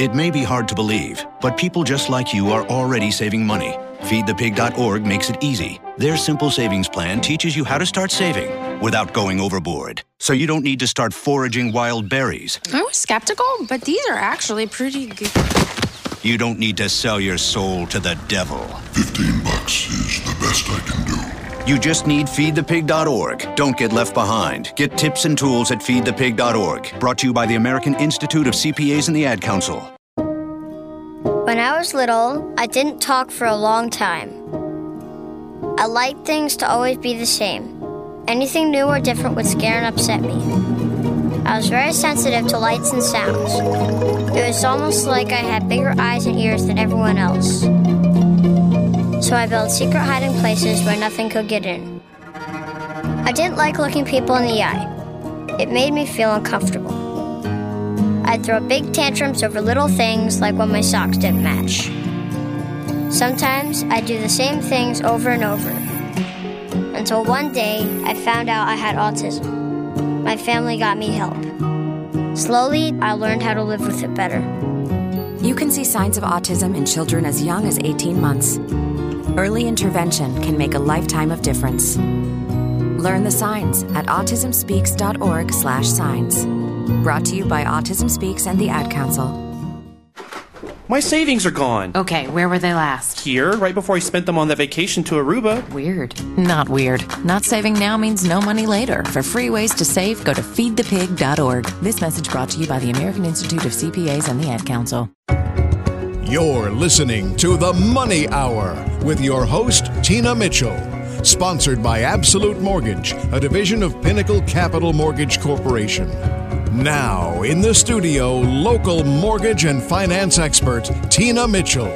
It may be hard to believe, but people just like you are already saving money. FeedThePig.org makes it easy. Their simple savings plan teaches you how to start saving without going overboard. So you don't need to start foraging wild berries. I was skeptical, but these are actually pretty good. You don't need to sell your soul to the devil. 15 bucks is the best I can do. You just need feedthepig.org. Don't get left behind. Get tips and tools at feedthepig.org. Brought to you by the American Institute of CPAs and the Ad Council. When I was little, I didn't talk for a long time. I liked things to always be the same. Anything new or different would scare and upset me. I was very sensitive to lights and sounds. It was almost like I had bigger eyes and ears than everyone else. So I built secret hiding places where nothing could get in. I didn't like looking people in the eye. It made me feel uncomfortable. I'd throw big tantrums over little things like when my socks didn't match. Sometimes I'd do the same things over and over. Until one day I found out I had autism. My family got me help. Slowly, I learned how to live with it better. You can see signs of autism in children as young as 18 months. Early intervention can make a lifetime of difference. Learn the signs at autismspeaks.org/signs. Brought to you by Autism Speaks and the Ad Council. My savings are gone. Okay, where were they last? Here, right before I spent them on that vacation to Aruba. Weird. Not weird. Not saving now means no money later. For free ways to save, go to feedthepig.org. This message brought to you by the American Institute of CPAs and the Ad Council. You're listening to The Money Hour with your host, Tina Mitchell. Sponsored by Absolute Mortgage, a division of Pinnacle Capital Mortgage Corporation. Now, in the studio, local mortgage and finance expert, Tina Mitchell.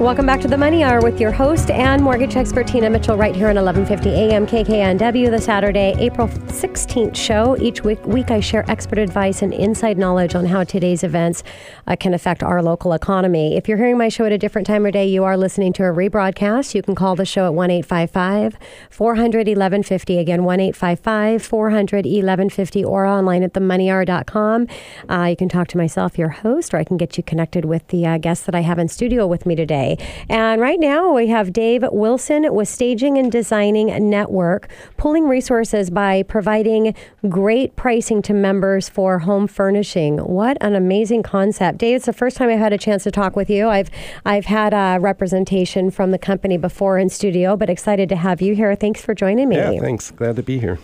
Welcome back to the Money Hour with your host and mortgage expert Tina Mitchell right here on 1150 AM KKNW, the Saturday, April 16th show. Each week, week I share expert advice and inside knowledge on how today's events uh, can affect our local economy. If you're hearing my show at a different time of day, you are listening to a rebroadcast. You can call the show at 1 855 400 1150. Again, 1 855 400 1150 or online at themoneyhour.com. Uh, you can talk to myself, your host, or I can get you connected with the uh, guests that I have in studio with me today. And right now we have Dave Wilson with Staging and Designing Network, pulling resources by providing great pricing to members for home furnishing. What an amazing concept. Dave, it's the first time I've had a chance to talk with you. I've I've had a representation from the company before in studio, but excited to have you here. Thanks for joining me. Yeah, thanks. Glad to be here.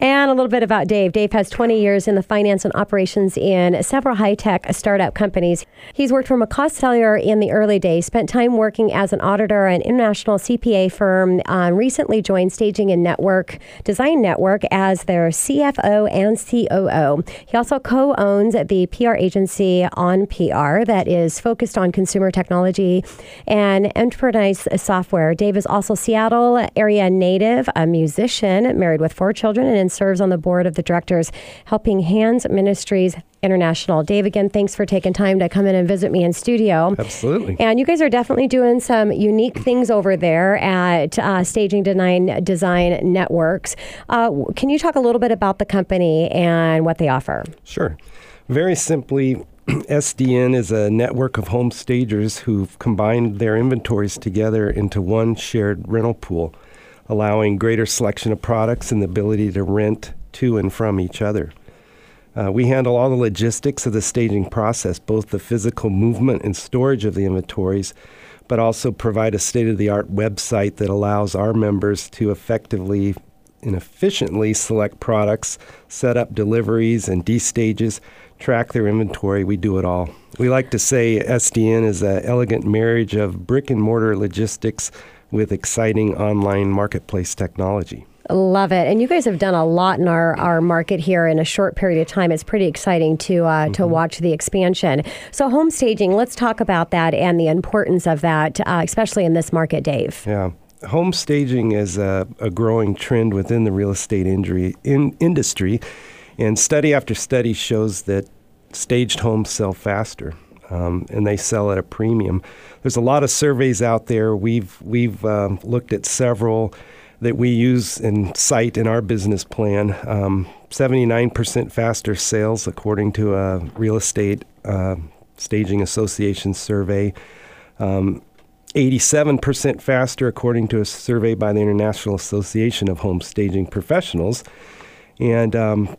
And a little bit about Dave. Dave has 20 years in the finance and operations in several high tech startup companies. He's worked for McCaw Cellular in the early days, spent time working as an auditor at an international CPA firm, um, recently joined Staging and Network Design Network as their CFO and COO. He also co owns the PR agency On PR that is focused on consumer technology and enterprise software. Dave is also Seattle area native, a musician, married with four children, and serves on the board of the directors Helping Hands Ministries International. Dave, again, thanks for taking time to come in and visit me in studio. Absolutely. And you guys are definitely doing some unique things over there at uh, Staging Design, Design Networks. Uh, can you talk a little bit about the company and what they offer? Sure. Very simply, SDN is a network of home stagers who've combined their inventories together into one shared rental pool, allowing greater selection of products and the ability to rent to and from each other. Uh, we handle all the logistics of the staging process, both the physical movement and storage of the inventories, but also provide a state of the art website that allows our members to effectively and efficiently select products, set up deliveries and destages, track their inventory. We do it all. We like to say SDN is an elegant marriage of brick and mortar logistics with exciting online marketplace technology. Love it. And you guys have done a lot in our, our market here in a short period of time. It's pretty exciting to uh, mm-hmm. to watch the expansion. So home staging, let's talk about that and the importance of that, uh, especially in this market, Dave. Yeah. Home staging is a, a growing trend within the real estate injury, in, industry, and study after study shows that staged homes sell faster. Um, and they sell at a premium. There's a lot of surveys out there. We've we've um, looked at several that we use and cite in our business plan. Um, 79% faster sales, according to a real estate uh, staging association survey. Um, 87% faster, according to a survey by the International Association of Home Staging Professionals. And um,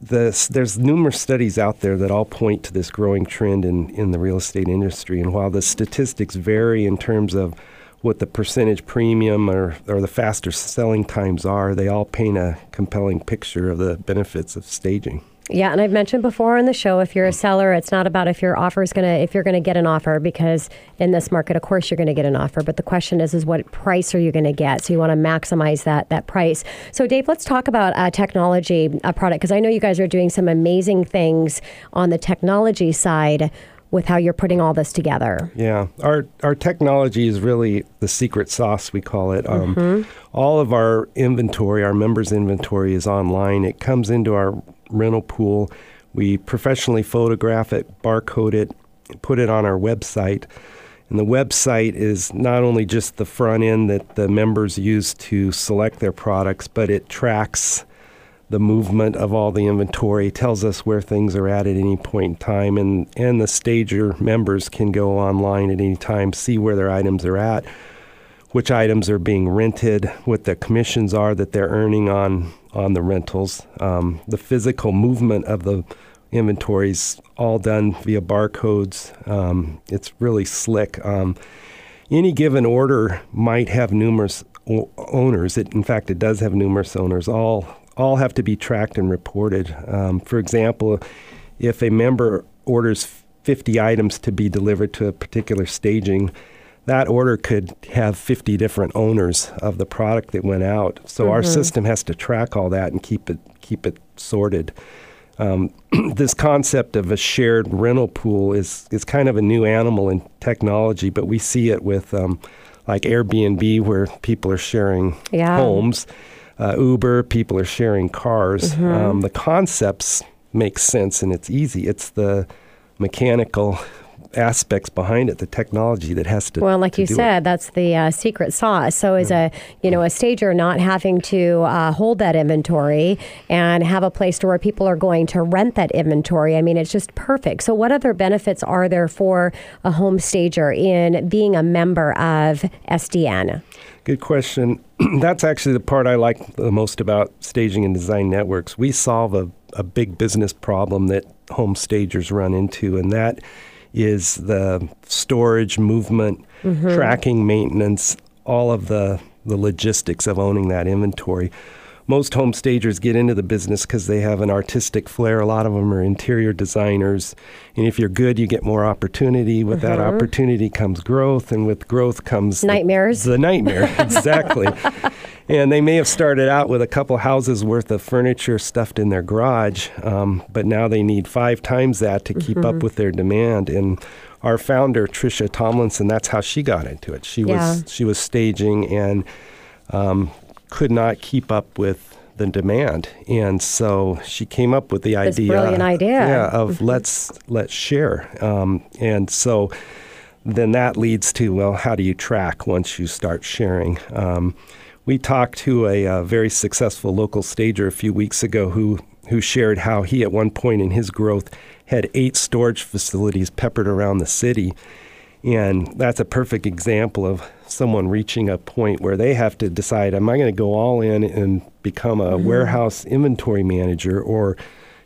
this, there's numerous studies out there that all point to this growing trend in, in the real estate industry. And while the statistics vary in terms of what the percentage premium or, or the faster selling times are, they all paint a compelling picture of the benefits of staging. Yeah, and I've mentioned before on the show, if you're a seller, it's not about if your offer is gonna if you're gonna get an offer because in this market, of course, you're gonna get an offer. But the question is, is what price are you gonna get? So you want to maximize that that price. So Dave, let's talk about a technology a product because I know you guys are doing some amazing things on the technology side with how you're putting all this together. Yeah, our our technology is really the secret sauce we call it. Um, mm-hmm. All of our inventory, our members' inventory, is online. It comes into our rental pool. We professionally photograph it, barcode it, put it on our website. And the website is not only just the front end that the members use to select their products, but it tracks the movement of all the inventory, tells us where things are at at any point in time, and, and the stager members can go online at any time, see where their items are at, which items are being rented, what the commissions are that they're earning on on the rentals. Um, the physical movement of the inventories all done via barcodes. Um, it's really slick. Um, any given order might have numerous owners. It, in fact, it does have numerous owners. All all have to be tracked and reported. Um, for example, if a member orders 50 items to be delivered to a particular staging, that order could have 50 different owners of the product that went out. So mm-hmm. our system has to track all that and keep it keep it sorted. Um, this concept of a shared rental pool is is kind of a new animal in technology, but we see it with um, like Airbnb, where people are sharing yeah. homes. Uh, Uber, people are sharing cars. Mm-hmm. Um, the concepts make sense and it's easy. It's the mechanical aspects behind it, the technology that has to. Well, like to you said, it. that's the uh, secret sauce. So, as yeah. a you know a stager not having to uh, hold that inventory and have a place to where people are going to rent that inventory, I mean, it's just perfect. So, what other benefits are there for a home stager in being a member of SDN? Good question. That's actually the part I like the most about staging and design networks. We solve a, a big business problem that home stagers run into, and that is the storage, movement, mm-hmm. tracking, maintenance, all of the, the logistics of owning that inventory. Most home stagers get into the business because they have an artistic flair. A lot of them are interior designers. And if you're good, you get more opportunity. With mm-hmm. that opportunity comes growth, and with growth comes nightmares. The, the nightmare, exactly. And they may have started out with a couple houses worth of furniture stuffed in their garage, um, but now they need five times that to keep mm-hmm. up with their demand. And our founder, Trisha Tomlinson, that's how she got into it. She yeah. was she was staging and um, could not keep up with the demand, and so she came up with the this idea. Brilliant idea. Yeah, of mm-hmm. let's let's share, um, and so then that leads to well, how do you track once you start sharing? Um, we talked to a, a, very successful local stager a few weeks ago who who shared how he at one point in his growth had eight storage facilities peppered around the city. And that's a perfect example of someone reaching a point where they have to decide am I going to go all in and become a mm-hmm. warehouse inventory manager or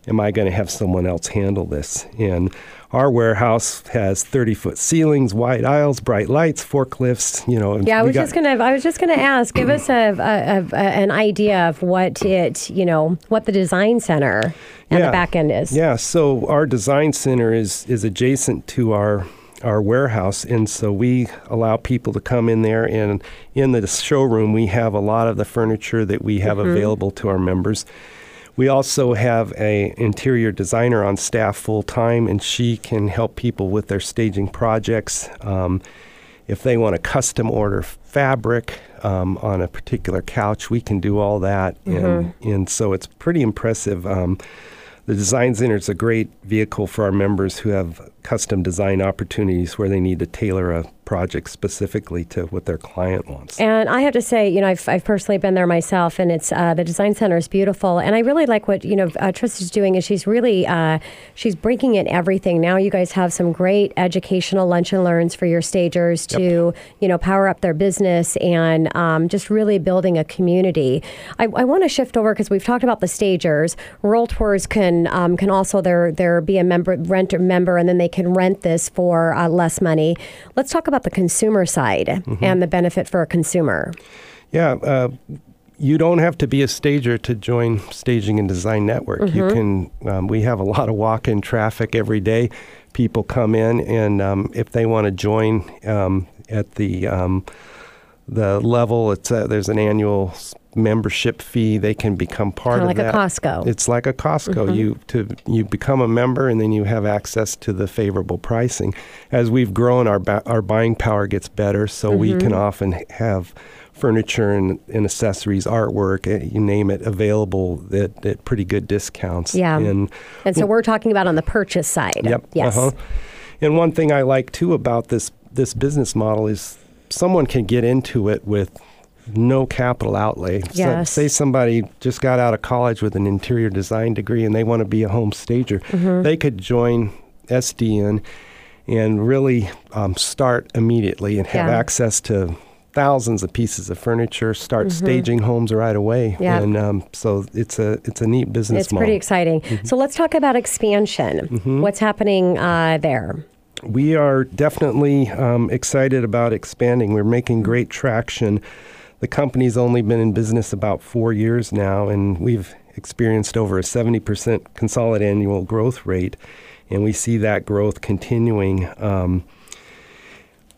am I going to have someone else handle this? And our warehouse has 30 foot ceilings, wide aisles, bright lights, forklifts. You know. Yeah, I was got- just gonna. I was just gonna ask. Give us a, a, a, an idea of what it, you know, what the design center and the back end is. Yeah, so our design center is is adjacent to our our warehouse, and so we allow people to come in there. And in the showroom, we have a lot of the furniture that we have Mhm. available to our members. We also have a interior designer on staff full time, and she can help people with their staging projects. Um, if they want to custom order fabric um, on a particular couch, we can do all that, and and so it's pretty impressive. Um, the design center is a great vehicle for our members who have custom design opportunities where they need to tailor a project specifically to what their client wants. And I have to say, you know, I've, I've personally been there myself, and it's uh, the design center is beautiful. And I really like what you know uh, Trista's doing is she's really uh, she's breaking in everything. Now you guys have some great educational lunch and learns for your stagers to you know power up their business and um, just really building a community. I, I want to shift over because we've talked about the stagers. Realtors can um, can also there there be a member rent member, and then they can rent this for uh, less money. Let's talk about the consumer side Mhm. and the benefit for a consumer. Yeah, uh, you don't have to be a stager to join Staging and Design Network. You Mhm. can. Um, we have a lot of walk-in traffic every day. People come in, and um, if they want to join um, at the um, the level, it's a, there's an annual membership fee. They can become part Kinda of like a that. Costco. It's like a Costco. Mhm. You to you become a member, and then you have access to the favorable pricing. As we've grown, our ba- our buying power gets better, so we Mhm. can often have furniture and, and accessories, artwork, eh, you name it, available at, at pretty good discounts. Yeah. And And so we're talking about on the purchase side. Yep. Yes. Uh-huh. And one thing I like too about this this business model is someone can get into it with no capital outlay. So- Yes. say somebody just got out of college with an interior design degree and they want to be a home stager. Mhm. They could join SDN and really um, start immediately and have Yeah. access to thousands of pieces of furniture. Start Mhm. staging homes right away. Yeah. And um, so it's a it's a neat business It's model. pretty exciting. Mhm. So let's talk about expansion. Mhm. What's happening uh, there? We are definitely um, excited about expanding. We're making great traction. The company's only been in business about four years now, and we've experienced over a 70% consolidated annual growth rate, and we see that growth continuing. Um,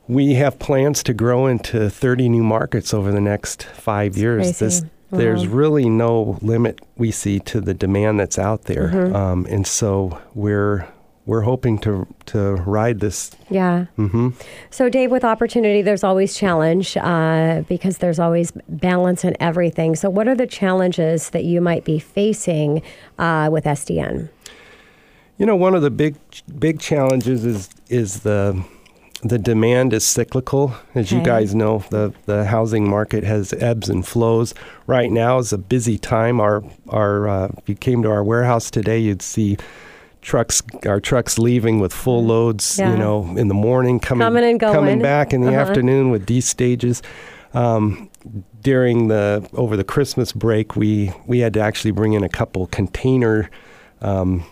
we have plans to grow into 30 new markets over the next five years. This, there's really no limit we see to the demand that's out there, Mhm. um, and so we're we're hoping to to ride this. Yeah. Mm-hmm. So, Dave, with opportunity, there's always challenge uh, because there's always balance in everything. So, what are the challenges that you might be facing uh, with SDN? You know, one of the big big challenges is is the the demand is cyclical. As you guys know, the the housing market has ebbs and flows. Right now is a busy time. Our our uh, if you came to our warehouse today, you'd see trucks our trucks leaving with full loads Yeah. you know in the morning coming Coming and going. coming back in the Uh-huh. afternoon with these stages um, during the over the Christmas break, we we had to actually bring in a couple container um,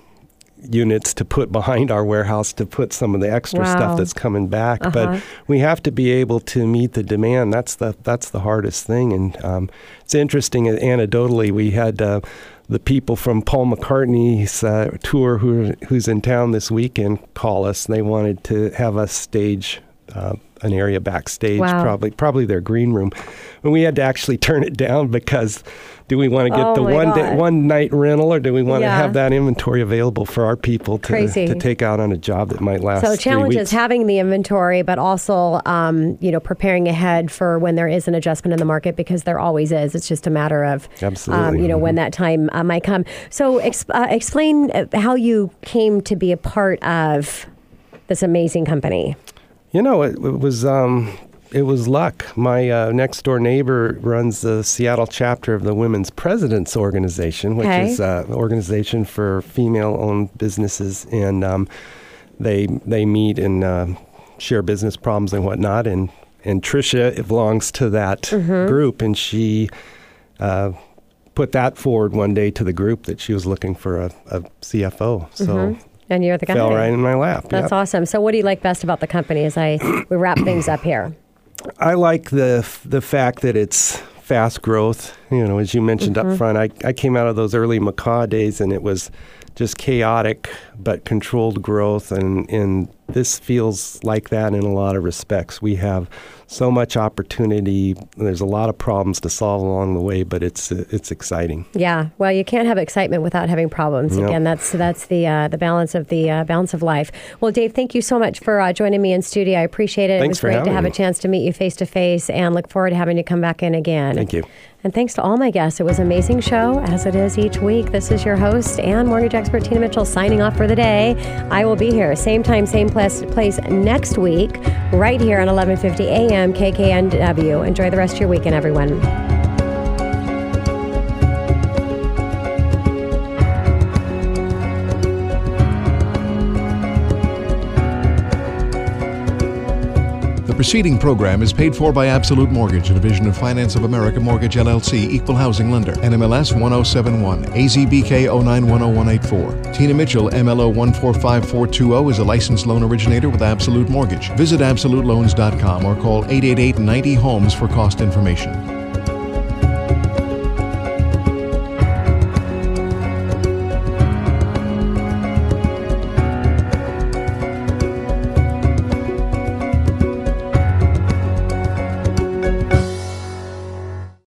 units to put behind our warehouse to put some of the extra Wow. stuff that's coming back. Uh-huh. But we have to be able to meet the demand. That's the that's the hardest thing. And um, it's interesting. Anecdotally, we had. Uh, the people from Paul McCartney's uh, tour, who, who's in town this weekend, call us. They wanted to have us stage uh, an area backstage, Wow. probably probably their green room, and we had to actually turn it down because do we want to get Oh the one day, one night rental, or do we want to Yeah. have that inventory available for our people to Crazy. to take out on a job that might last? so, challenge is having the inventory, but also, um, you know, preparing ahead for when there is an adjustment in the market because there always is. It's just a matter of, um, Absolutely. you know, when Mhm. that time uh, might come. So, ex- uh, explain uh, how you came to be a part of this amazing company. You know, it, it was um, it was luck. My uh, next door neighbor runs the Seattle chapter of the Women's Presidents Organization, which Okay. is uh, an organization for female-owned businesses, and um, they they meet and uh, share business problems and whatnot. And and Trisha belongs to that Mhm. group, and she. Uh, put that forward one day to the group that she was looking for a, a CFO. So Mhm. And you're the guy. fell right in my lap. That's yep. awesome. So, what do you like best about the company as I we wrap things up here? I like the the fact that it's fast growth. You know, as you mentioned Mhm. up front, I, I came out of those early McCaw days and it was just chaotic but controlled growth and, and this feels like that in a lot of respects. We have so much opportunity. There's a lot of problems to solve along the way, but it's it's exciting. Yeah, well, you can't have excitement without having problems. Yep. Again, that's that's the uh, the balance of the uh, balance of life. Well, Dave, thank you so much for uh, joining me in studio. I appreciate it. it was great to have me. a chance to meet you face to face, and look forward to having you come back in again. Thank you. And thanks to all my guests. It was an amazing show, as it is each week. This is your host and mortgage expert Tina Mitchell signing off for the day. I will be here, same time, same place, place next week, right here on 1150 AM KKNW. Enjoy the rest of your weekend, everyone. Preceding program is paid for by Absolute Mortgage, a division of Finance of America Mortgage LLC, Equal Housing Lender, NMLS 1071, AZBK 09101884. Tina Mitchell, MLO 145420, is a licensed loan originator with Absolute Mortgage. Visit AbsoluteLoans.com or call 888 90 Homes for cost information.